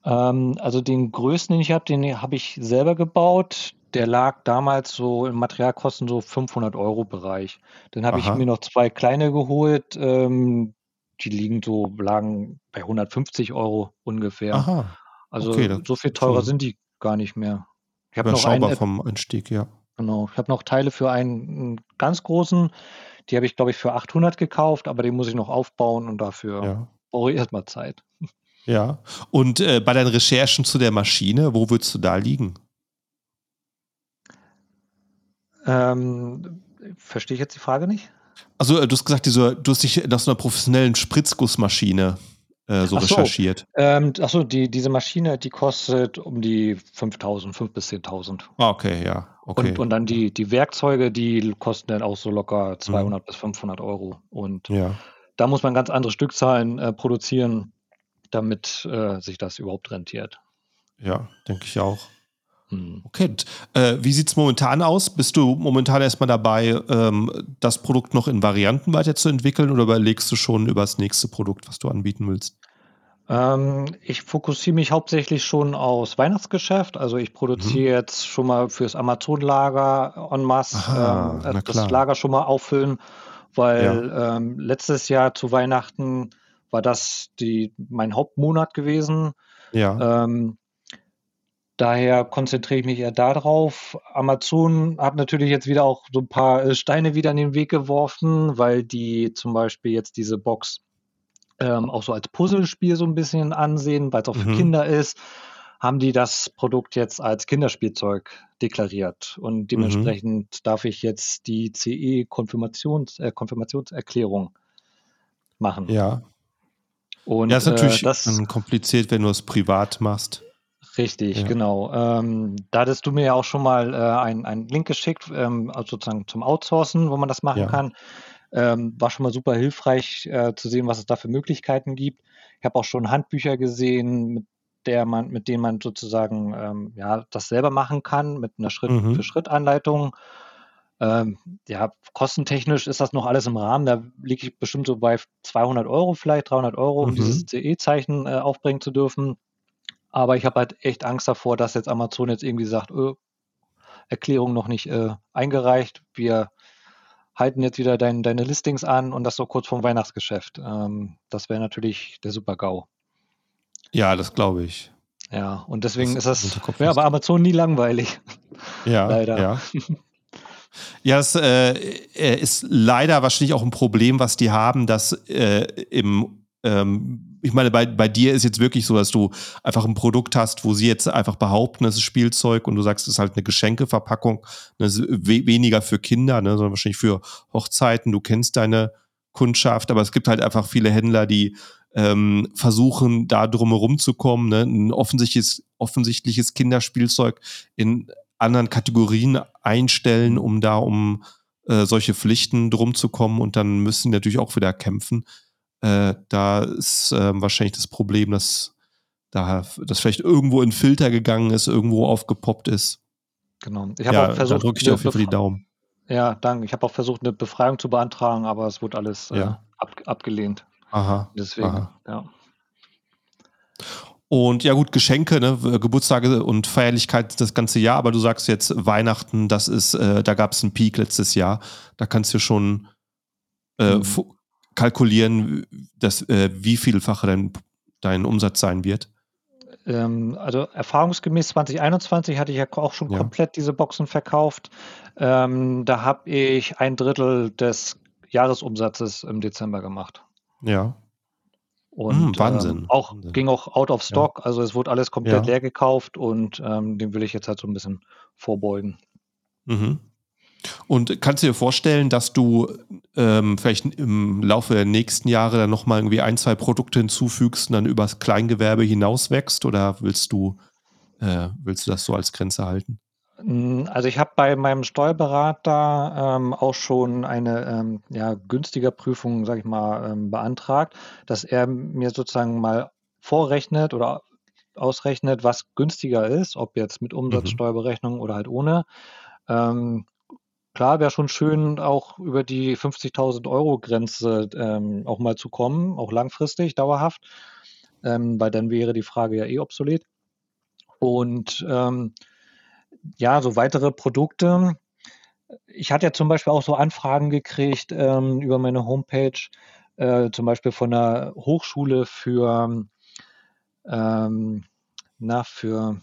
Speaker 2: Ähm, also den größten, den ich habe, den habe ich selber gebaut. Der lag damals so im Materialkosten so 500 Euro Bereich. Dann habe ich mir noch zwei kleine geholt. Ähm, die liegen so, lagen bei 150 Euro ungefähr. Aha. Also okay, so viel teurer sind die gar nicht mehr.
Speaker 1: Ich habe noch einen, vom Einstieg, ja.
Speaker 2: Genau. Ich habe noch Teile für einen, einen ganz großen. Die habe ich, glaube ich, für 800 gekauft, aber den muss ich noch aufbauen und dafür ja. brauche ich erstmal Zeit.
Speaker 1: Ja. Und äh, bei deinen Recherchen zu der Maschine, wo würdest du da liegen?
Speaker 2: Ähm, verstehe ich jetzt die Frage nicht?
Speaker 1: Also, du hast gesagt, diese, du hast dich nach so einer professionellen Spritzgussmaschine äh, so, ach so recherchiert.
Speaker 2: Ähm, achso, die, diese Maschine, die kostet um die 5.000, 5.000 bis 10.000.
Speaker 1: Ah, okay, ja. Okay.
Speaker 2: Und, und dann die, die Werkzeuge, die kosten dann auch so locker 200 mhm. bis 500 Euro. Und ja. da muss man ganz andere Stückzahlen äh, produzieren, damit äh, sich das überhaupt rentiert.
Speaker 1: Ja, denke ich auch. Hm. Okay, äh, wie sieht es momentan aus? Bist du momentan erstmal dabei, ähm, das Produkt noch in Varianten weiterzuentwickeln oder überlegst du schon über das nächste Produkt, was du anbieten willst?
Speaker 2: Ähm, ich fokussiere mich hauptsächlich schon aufs Weihnachtsgeschäft. Also ich produziere mhm. jetzt schon mal fürs Amazon-Lager en masse Aha, ähm, das Lager schon mal auffüllen, weil ja. ähm, letztes Jahr zu Weihnachten war das die, mein Hauptmonat gewesen. Ja. Ähm, Daher konzentriere ich mich eher darauf. Amazon hat natürlich jetzt wieder auch so ein paar äh, Steine wieder in den Weg geworfen, weil die zum Beispiel jetzt diese Box ähm, auch so als Puzzlespiel so ein bisschen ansehen, weil es auch für mhm. Kinder ist, haben die das Produkt jetzt als Kinderspielzeug deklariert. Und mhm. dementsprechend mhm. darf ich jetzt die CE-Konfirmations, äh, Konfirmationserklärung machen.
Speaker 1: Ja. Und, ja, ist natürlich äh, das, kompliziert, wenn du es privat machst.
Speaker 2: Richtig, ja. genau. Ähm, da hattest du mir ja auch schon mal äh, einen Link geschickt, ähm, also sozusagen zum Outsourcen, wo man das machen ja. kann. Ähm, war schon mal super hilfreich äh, zu sehen, was es da für Möglichkeiten gibt. Ich habe auch schon Handbücher gesehen, mit der man, mit denen man sozusagen ähm, ja, das selber machen kann, mit einer Schritt-für-Schritt-Anleitung. Mhm. Ähm, ja, kostentechnisch ist das noch alles im Rahmen. Da liege ich bestimmt so bei 200 Euro, vielleicht 300 Euro, um mhm. dieses CE-Zeichen äh, aufbringen zu dürfen. Aber ich habe halt echt Angst davor, dass jetzt Amazon jetzt irgendwie sagt, öh, Erklärung noch nicht äh, eingereicht. Wir halten jetzt wieder dein, deine Listings an und das so kurz vorm Weihnachtsgeschäft. Ähm, das wäre natürlich der Super-GAU.
Speaker 1: Ja, das glaube ich.
Speaker 2: Ja, und deswegen
Speaker 1: Das
Speaker 2: ist das ja bei Amazon nie langweilig,
Speaker 1: Ja, [laughs]
Speaker 2: leider.
Speaker 1: ja. Ja, es äh, äh, ist leider wahrscheinlich auch ein Problem, was die haben, dass äh, im, ähm, ich meine, bei, bei dir ist jetzt wirklich so, dass du einfach ein Produkt hast, wo sie jetzt einfach behaupten, es ist Spielzeug und du sagst, es ist halt eine Geschenkeverpackung, ist we weniger für Kinder, ne, sondern wahrscheinlich für Hochzeiten. Du kennst deine Kundschaft, aber es gibt halt einfach viele Händler, die ähm, versuchen, da drumherum zu kommen, ne? ein offensichtliches, offensichtliches Kinderspielzeug in anderen Kategorien einstellen, um da um äh, solche Pflichten drum zu kommen und dann müssen die natürlich auch wieder kämpfen. Äh, da ist äh, wahrscheinlich das Problem, dass da das vielleicht irgendwo in Filter gegangen ist, irgendwo aufgepoppt ist.
Speaker 2: Genau. Ich habe
Speaker 1: Ja,
Speaker 2: auch
Speaker 1: da
Speaker 2: versucht,
Speaker 1: drücke ich dir auf jeden Fall die Daumen.
Speaker 2: ja, danke. Ich habe auch versucht, eine Befreiung zu beantragen, aber es wurde alles äh,
Speaker 1: Ja.
Speaker 2: ab, abgelehnt.
Speaker 1: Aha.
Speaker 2: Deswegen,
Speaker 1: Aha.
Speaker 2: ja.
Speaker 1: Und ja gut, Geschenke, ne, Geburtstage und Feierlichkeit das ganze Jahr, aber du sagst jetzt Weihnachten, das ist, äh, da gab es einen Peak letztes Jahr. Da kannst du schon äh,
Speaker 2: Mhm.
Speaker 1: Kalkulieren, dass, äh, wie vielfache dein, dein Umsatz sein wird.
Speaker 2: Ähm, also erfahrungsgemäß 2021 hatte ich ja auch schon
Speaker 1: Ja.
Speaker 2: komplett diese Boxen verkauft. Ähm, da habe ich ein Drittel des Jahresumsatzes im Dezember gemacht.
Speaker 1: Ja.
Speaker 2: Und ähm,
Speaker 1: Wahnsinn.
Speaker 2: auch
Speaker 1: Wahnsinn.
Speaker 2: ging auch out of
Speaker 1: Ja.
Speaker 2: stock, also es wurde alles komplett
Speaker 1: Ja.
Speaker 2: leer gekauft und ähm, dem will ich jetzt halt so ein bisschen vorbeugen.
Speaker 1: Mhm. Und kannst du dir vorstellen, dass du ähm, vielleicht im Laufe der nächsten Jahre dann nochmal irgendwie ein, zwei Produkte hinzufügst und dann übers Kleingewerbe hinaus wächst? Oder willst du, äh, willst du das so als Grenze halten?
Speaker 2: Hm, also ich habe bei meinem Steuerberater ähm, auch schon eine ähm, ja, günstiger Prüfung, sage ich mal, ähm, beantragt, dass er mir sozusagen mal vorrechnet oder ausrechnet, was günstiger ist, ob jetzt mit
Speaker 1: Mhm.
Speaker 2: Umsatzsteuerberechnung oder halt ohne. Ähm, klar, wäre schon schön, auch über die 50.000 Euro Grenze ähm, auch mal zu kommen, auch langfristig, dauerhaft, ähm, weil dann wäre die Frage ja eh obsolet. Und ähm, ja, so weitere Produkte. Ich hatte ja zum Beispiel auch so Anfragen gekriegt ähm, über meine Homepage, äh, zum Beispiel von einer Hochschule für, ähm, na, für,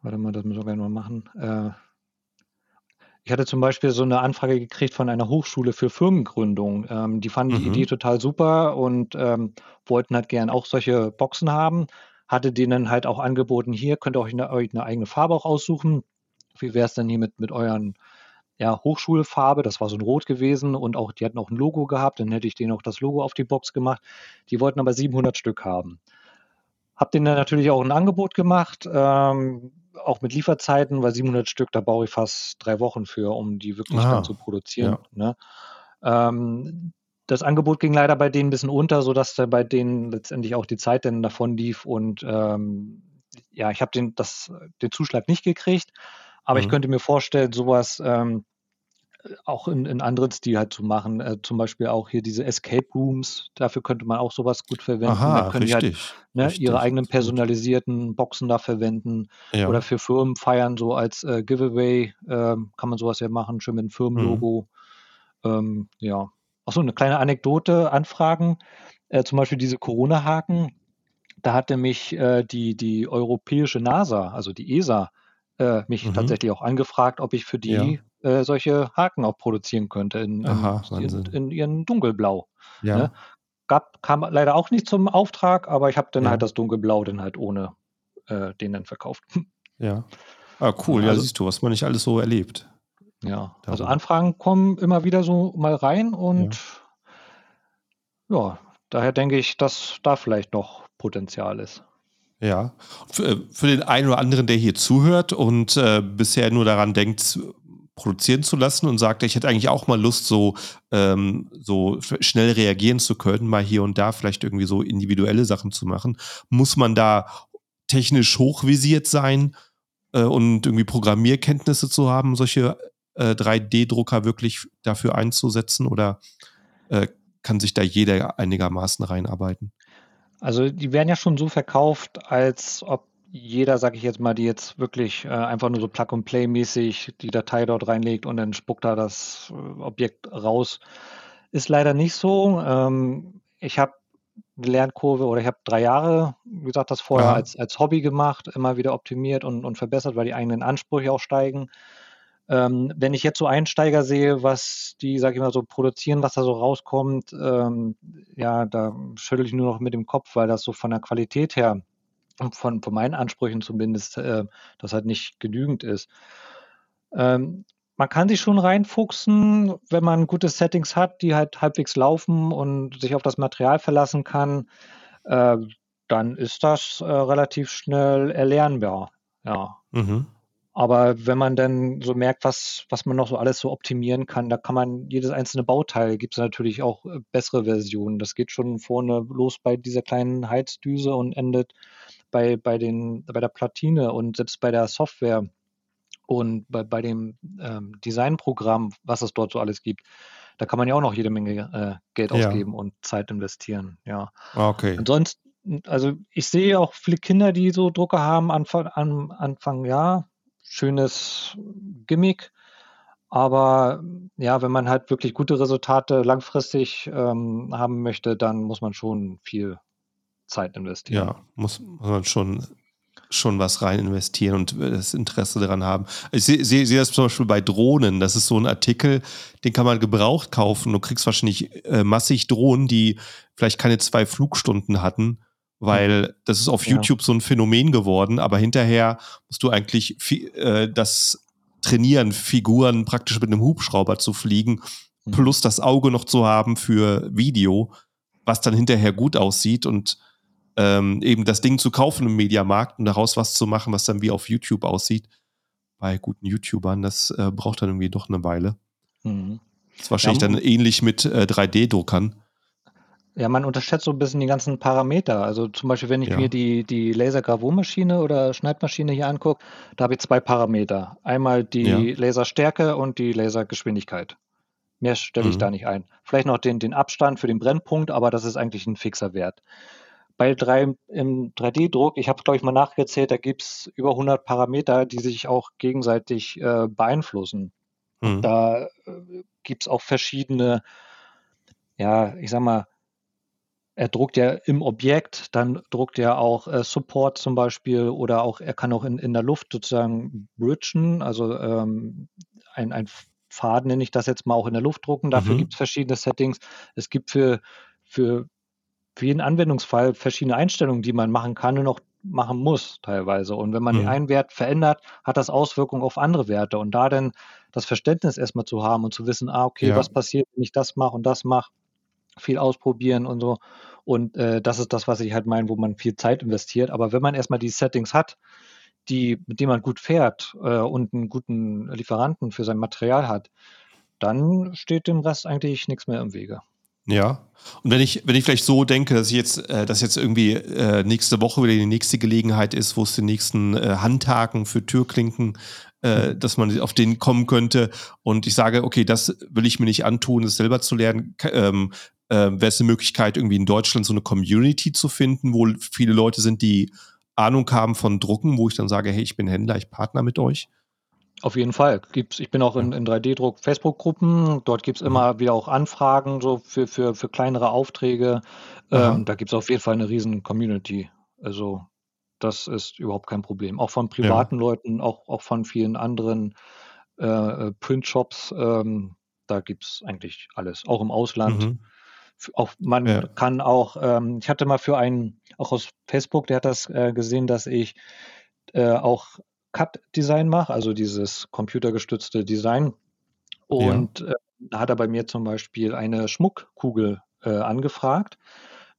Speaker 2: warte mal, das müssen wir gleich mal machen. Äh, ich hatte zum Beispiel so eine Anfrage gekriegt von einer Hochschule für Firmengründung. Ähm, die fanden die Idee
Speaker 1: Mhm.
Speaker 2: total super und ähm, wollten halt gern auch solche Boxen haben. Hatte denen halt auch angeboten, hier könnt ihr euch eine, euch eine eigene Farbe auch aussuchen. Wie wäre es denn hier mit, mit euren ja, Hochschulfarbe? Das war so ein Rot gewesen und auch, die hatten auch ein Logo gehabt. Dann hätte ich denen auch das Logo auf die Box gemacht. Die wollten aber 700 Stück haben. Hab denen dann natürlich auch ein Angebot gemacht, ähm, auch mit Lieferzeiten, weil 700 Stück, da brauche ich fast drei Wochen für, um die wirklich dann zu produzieren.
Speaker 1: ja.
Speaker 2: Ne? Ähm, das Angebot ging leider bei denen ein bisschen unter, sodass da bei denen letztendlich auch die Zeit dann davon lief und ähm, ja, ich habe den, das, den Zuschlag nicht gekriegt, aber ich
Speaker 1: Mhm.
Speaker 2: könnte mir vorstellen, sowas ähm, auch in, in anderen Stil halt zu machen. Äh, zum Beispiel auch hier diese Escape Rooms, dafür könnte man auch sowas gut verwenden.
Speaker 1: Aha,
Speaker 2: Dann können die halt
Speaker 1: richtig.
Speaker 2: ne, ihre
Speaker 1: Richtig.
Speaker 2: eigenen
Speaker 1: Gut.
Speaker 2: personalisierten Boxen da verwenden oder
Speaker 1: Ja.
Speaker 2: für Firmen feiern, so als äh, Giveaway ähm, kann man sowas ja machen, schön mit einem
Speaker 1: Mhm.
Speaker 2: Firmenlogo. Ähm, ja. Achso, eine kleine Anekdote, Anfragen. Äh, zum Beispiel diese Corona-Haken. Da hatte mich äh, die, die europäische NASA, also die ESA, äh, mich
Speaker 1: Mhm.
Speaker 2: tatsächlich auch angefragt, ob ich für
Speaker 1: Ja.
Speaker 2: die äh, solche Haken auch produzieren könnte in,
Speaker 1: Aha,
Speaker 2: in, in ihren Dunkelblau. Ne?
Speaker 1: Ja.
Speaker 2: Gab, kam leider auch nicht zum Auftrag, aber ich habe dann
Speaker 1: Ja.
Speaker 2: halt das Dunkelblau dann halt ohne äh, den dann verkauft. [laughs]
Speaker 1: Ja. Ah, cool. Ja,
Speaker 2: Also,
Speaker 1: siehst du, was man nicht alles so erlebt.
Speaker 2: ja, also
Speaker 1: Darum.
Speaker 2: Anfragen kommen immer wieder so mal rein
Speaker 1: Ja.
Speaker 2: und ja, daher denke ich, dass da vielleicht noch Potenzial ist.
Speaker 1: Ja. Für, für den einen oder anderen, der hier zuhört und äh, bisher nur daran denkt, produzieren zu lassen und sagt, ich hätte eigentlich auch mal Lust, so, ähm, so schnell reagieren zu können, mal hier und da vielleicht irgendwie so individuelle Sachen zu machen, muss man da technisch hochvisiert sein äh, und irgendwie Programmierkenntnisse zu haben, solche äh, 3D-Drucker wirklich dafür einzusetzen oder äh, kann sich da jeder einigermaßen reinarbeiten?
Speaker 2: Also die werden ja schon so verkauft, als ob jeder, sag ich jetzt mal, die jetzt wirklich äh, einfach nur so Plug-and-Play-mäßig die Datei dort reinlegt und dann spuckt da das äh, Objekt raus. Ist leider nicht so. Ähm, ich habe eine Lernkurve oder ich habe drei Jahre, wie gesagt, das vorher als, als Hobby gemacht, immer wieder optimiert und, und verbessert, weil die eigenen Ansprüche auch steigen. Ähm, wenn ich jetzt so Einsteiger sehe, was die, sag ich mal, so produzieren, was da so rauskommt, ähm, ja, da schüttel ich nur noch mit dem Kopf, weil das so von der Qualität her von, von meinen Ansprüchen zumindest, äh, das halt nicht genügend ist. Ähm, man kann sich schon reinfuchsen, wenn man gute Settings hat, die halt halbwegs laufen und sich auf das Material verlassen kann, äh, dann ist das äh, relativ schnell erlernbar. Ja.
Speaker 1: Mhm.
Speaker 2: Aber wenn man dann so merkt, was, was man noch so alles so optimieren kann, da kann man jedes einzelne Bauteil, gibt es natürlich auch äh, bessere Versionen. Das geht schon vorne los bei dieser kleinen Heizdüse und endet bei, bei, den, bei der Platine und selbst bei der Software und bei, bei dem ähm, Designprogramm, was es dort so alles gibt. Da kann man ja auch noch jede Menge äh, Geld
Speaker 1: Ja.
Speaker 2: ausgeben und Zeit investieren. Ja.
Speaker 1: Ah, Okay.
Speaker 2: Ansonsten, also ich sehe auch viele Kinder, die so Drucker haben, Anfang, am Anfang, ja, schönes Gimmick. Aber ja, wenn man halt wirklich gute Resultate langfristig ähm, haben möchte, dann muss man schon viel Zeit investieren.
Speaker 1: Ja, muss, muss man schon, schon was rein investieren und das Interesse daran haben. Ich sehe seh, seh das zum Beispiel bei Drohnen. Das ist so ein Artikel, den kann man gebraucht kaufen. Du kriegst wahrscheinlich äh, massig Drohnen, die vielleicht keine zwei Flugstunden hatten, weil das ist auf
Speaker 2: Ja.
Speaker 1: YouTube so ein Phänomen geworden. Aber hinterher musst du eigentlich äh, das trainieren, Figuren praktisch mit einem Hubschrauber zu fliegen,
Speaker 2: Mhm.
Speaker 1: plus das Auge noch zu haben für Video, was dann hinterher gut aussieht und ähm, eben das Ding zu kaufen im Mediamarkt und daraus was zu machen, was dann wie auf YouTube aussieht, bei guten YouTubern, das äh, braucht dann irgendwie doch eine Weile.
Speaker 2: Mhm.
Speaker 1: Das ist wahrscheinlich
Speaker 2: Ja,
Speaker 1: dann ähnlich mit äh, 3D-Druckern.
Speaker 2: Ja, man unterschätzt so ein bisschen die ganzen Parameter. Also zum Beispiel, wenn ich
Speaker 1: Ja.
Speaker 2: mir die, die Lasergravurmaschine oder Schneidmaschine hier angucke, da habe ich zwei Parameter. Einmal die
Speaker 1: Ja.
Speaker 2: Laserstärke und die Lasergeschwindigkeit. Mehr stelle ich
Speaker 1: Mhm.
Speaker 2: da nicht ein. Vielleicht noch den, den Abstand für den Brennpunkt, aber das ist eigentlich ein fixer Wert. Bei drei, im 3D-Druck, ich habe, glaube ich, mal nachgezählt, da gibt es über 100 Parameter, die sich auch gegenseitig äh, beeinflussen.
Speaker 1: Mhm.
Speaker 2: Da äh, gibt es auch verschiedene, ja, ich sag mal, er druckt ja im Objekt, dann druckt er auch äh, Support zum Beispiel oder auch, er kann auch in, in der Luft sozusagen bridgen, also ähm, ein, ein Faden nenne ich das jetzt mal auch in der Luft drucken. Dafür
Speaker 1: Mhm.
Speaker 2: gibt es verschiedene Settings. Es gibt für, für, für jeden Anwendungsfall verschiedene Einstellungen, die man machen kann und auch machen muss teilweise. Und wenn man
Speaker 1: Mhm.
Speaker 2: einen Wert verändert, hat das Auswirkungen auf andere Werte. Und da dann das Verständnis erstmal zu haben und zu wissen, ah, okay,
Speaker 1: Ja.
Speaker 2: was passiert, wenn ich das mache und das mache, viel ausprobieren und so. Und äh, das ist das, was ich halt meine, wo man viel Zeit investiert. Aber wenn man erstmal die Settings hat, die, mit denen man gut fährt äh, und einen guten Lieferanten für sein Material hat, dann steht dem Rest eigentlich nichts mehr im Wege.
Speaker 1: Ja. Und wenn ich, wenn ich vielleicht so denke, dass ich jetzt, äh, dass jetzt irgendwie äh, nächste Woche wieder die nächste Gelegenheit ist, wo es den nächsten äh, Handhaken für Türklinken, äh, dass man auf den kommen könnte und ich sage, okay, das will ich mir nicht antun, es selber zu lernen, ähm, äh, wäre es eine Möglichkeit, irgendwie in Deutschland so eine Community zu finden, wo viele Leute sind, die Ahnung haben von Drucken, wo ich dann sage, hey, ich bin Händler, ich partner mit euch.
Speaker 2: Auf jeden Fall. Gibt's, ich bin auch in, in 3D-Druck Facebook-Gruppen. Dort gibt es immer wieder auch Anfragen so für, für, für kleinere Aufträge. Ähm, da gibt es auf jeden Fall eine riesen Community. Also das ist überhaupt kein Problem. Auch von privaten Leuten, auch, auch von vielen anderen äh, äh, Print-Shops. Ähm, da gibt es eigentlich alles, auch im Ausland.
Speaker 1: Mhm.
Speaker 2: Auch, man
Speaker 1: Ja.
Speaker 2: kann auch, ähm, ich hatte mal für einen, auch aus Facebook, der hat das äh, gesehen, dass ich äh, auch Cut-Design mache, also dieses computergestützte Design. Und äh, da hat er bei mir zum Beispiel eine Schmuckkugel äh, angefragt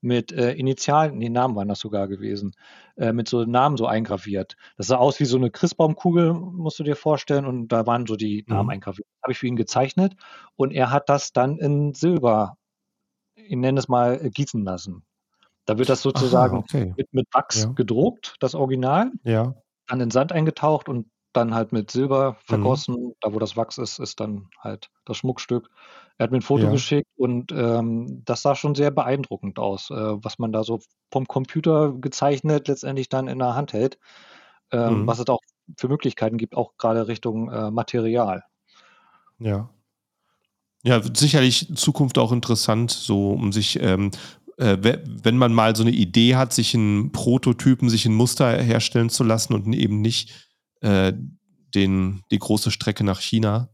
Speaker 2: mit äh, Initialen, nee, Namen waren das sogar gewesen, äh, mit so Namen so eingraviert. Das sah aus wie so eine Christbaumkugel, musst du dir vorstellen, und da waren so die Namen
Speaker 1: Mhm.
Speaker 2: eingraviert. Habe ich für ihn gezeichnet und er hat das dann in Silber, ich nenne es mal, äh, gießen lassen. Da wird das sozusagen
Speaker 1: Aha, okay.
Speaker 2: mit, mit Wachs
Speaker 1: Ja.
Speaker 2: gedruckt, das Original,
Speaker 1: Ja.
Speaker 2: dann in Sand eingetaucht und dann halt mit Silber
Speaker 1: Mhm.
Speaker 2: vergossen. Da, wo das Wachs ist, ist dann halt das Schmuckstück. Er hat mir ein Foto
Speaker 1: Ja.
Speaker 2: geschickt und ähm, das sah schon sehr beeindruckend aus, äh, was man da so vom Computer gezeichnet letztendlich dann in der Hand hält. Ähm,
Speaker 1: Mhm.
Speaker 2: Was es auch für Möglichkeiten gibt, auch gerade Richtung äh, Material.
Speaker 1: Ja. Ja, sicherlich in Zukunft auch interessant, so um sich ähm, äh, wenn man mal so eine Idee hat, sich einen Prototypen, sich ein Muster herstellen zu lassen und eben nicht äh, den, die große Strecke nach China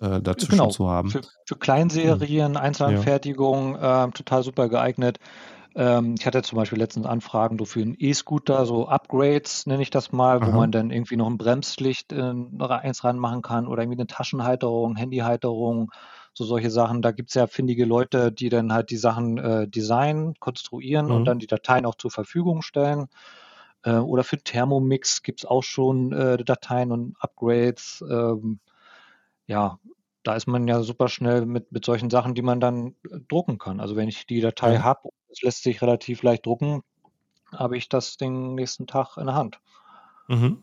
Speaker 1: äh, dazwischen genau. zu haben.
Speaker 2: Für, für Kleinserien, hm. Einzelanfertigung ja. äh, total super geeignet. Ähm, ich hatte zum Beispiel letztens Anfragen so für einen E-Scooter, so Upgrades nenne ich das mal, Aha. wo man dann irgendwie noch ein Bremslicht äh, eins ranmachen kann oder irgendwie eine Taschenhalterung, Handyhalterung, so solche Sachen. Da gibt es ja findige Leute, die dann halt die Sachen äh, designen, konstruieren mhm. und dann die Dateien auch zur Verfügung stellen. Äh, oder für Thermomix gibt es auch schon äh, Dateien und Upgrades. Ähm, ja, da ist man ja super schnell mit, mit solchen Sachen, die man dann äh, drucken kann. Also wenn ich die Datei ja. habe, es lässt sich relativ leicht drucken, habe ich das den nächsten Tag in der Hand.
Speaker 1: Mhm.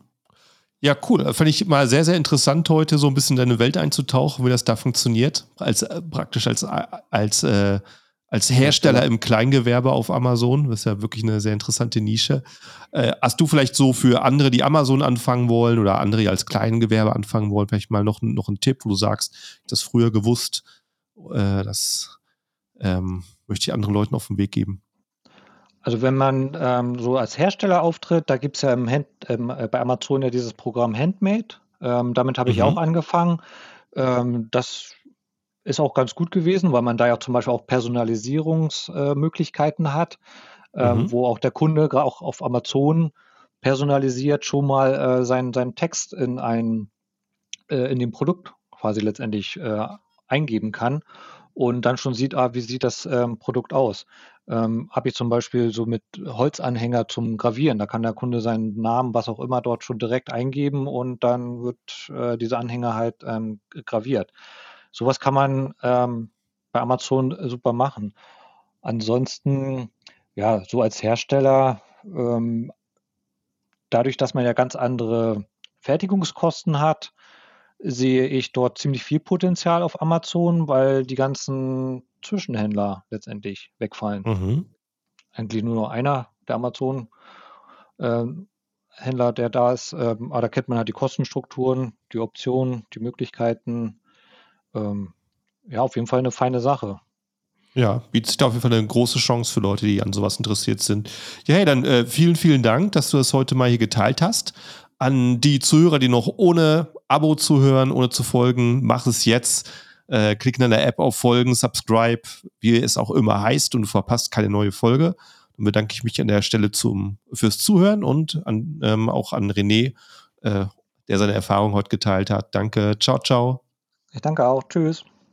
Speaker 1: Ja, cool. Fand ich mal sehr, sehr interessant, heute so ein bisschen in deine Welt einzutauchen, wie das da funktioniert. Als äh, praktisch als, als äh, als Hersteller im Kleingewerbe auf Amazon. Das ist ja wirklich eine sehr interessante Nische. Äh, hast du vielleicht so für andere, die Amazon anfangen wollen oder andere, die als Kleingewerbe anfangen wollen, vielleicht mal noch, noch einen Tipp, wo du sagst, ich das früher gewusst, äh, das ähm, möchte ich anderen Leuten auf den Weg geben?
Speaker 2: Also wenn man ähm, so als Hersteller auftritt, da gibt es ja Hand, ähm, bei Amazon ja dieses Programm Handmade. Ähm, damit habe ich mhm. auch angefangen. Ähm, das ist auch ganz gut gewesen, weil man da ja zum Beispiel auch Personalisierungsmöglichkeiten hat, ähm, mhm. wo auch der Kunde gerade auch auf Amazon personalisiert schon mal äh, seinen, seinen Text in ein äh, in dem Produkt quasi letztendlich äh, eingeben kann und dann schon sieht, ah, wie sieht das ähm, Produkt aus. Ähm, Habe ich zum Beispiel so mit Holzanhänger zum Gravieren, da kann der Kunde seinen Namen, was auch immer, dort schon direkt eingeben und dann wird äh, dieser Anhänger halt ähm, graviert. Sowas kann man ähm, bei Amazon super machen. Ansonsten, ja, so als Hersteller, ähm, dadurch, dass man ja ganz andere Fertigungskosten hat, sehe ich dort ziemlich viel Potenzial auf Amazon, weil die ganzen Zwischenhändler letztendlich wegfallen. Mhm. Eigentlich nur noch einer, der Amazon. Äh, Händler, der da ist, ähm, aber da kennt man halt die Kostenstrukturen, die Optionen, die Möglichkeiten ähm, ja, auf jeden Fall eine feine Sache.
Speaker 1: Ja, bietet sich da auf jeden Fall eine große Chance für Leute, die an sowas interessiert sind. Ja, hey, dann äh, vielen, vielen Dank, dass du das heute mal hier geteilt hast. An die Zuhörer, die noch ohne Abo zuhören, ohne zu folgen, mach es jetzt. Äh, klick in der App auf Folgen, Subscribe, wie es auch immer heißt, und du verpasst keine neue Folge. Dann bedanke ich mich an der Stelle zum, fürs Zuhören und an, ähm, auch an René, äh, der seine Erfahrung heute geteilt hat. Danke, ciao, ciao.
Speaker 2: Ich danke auch. Tschüss.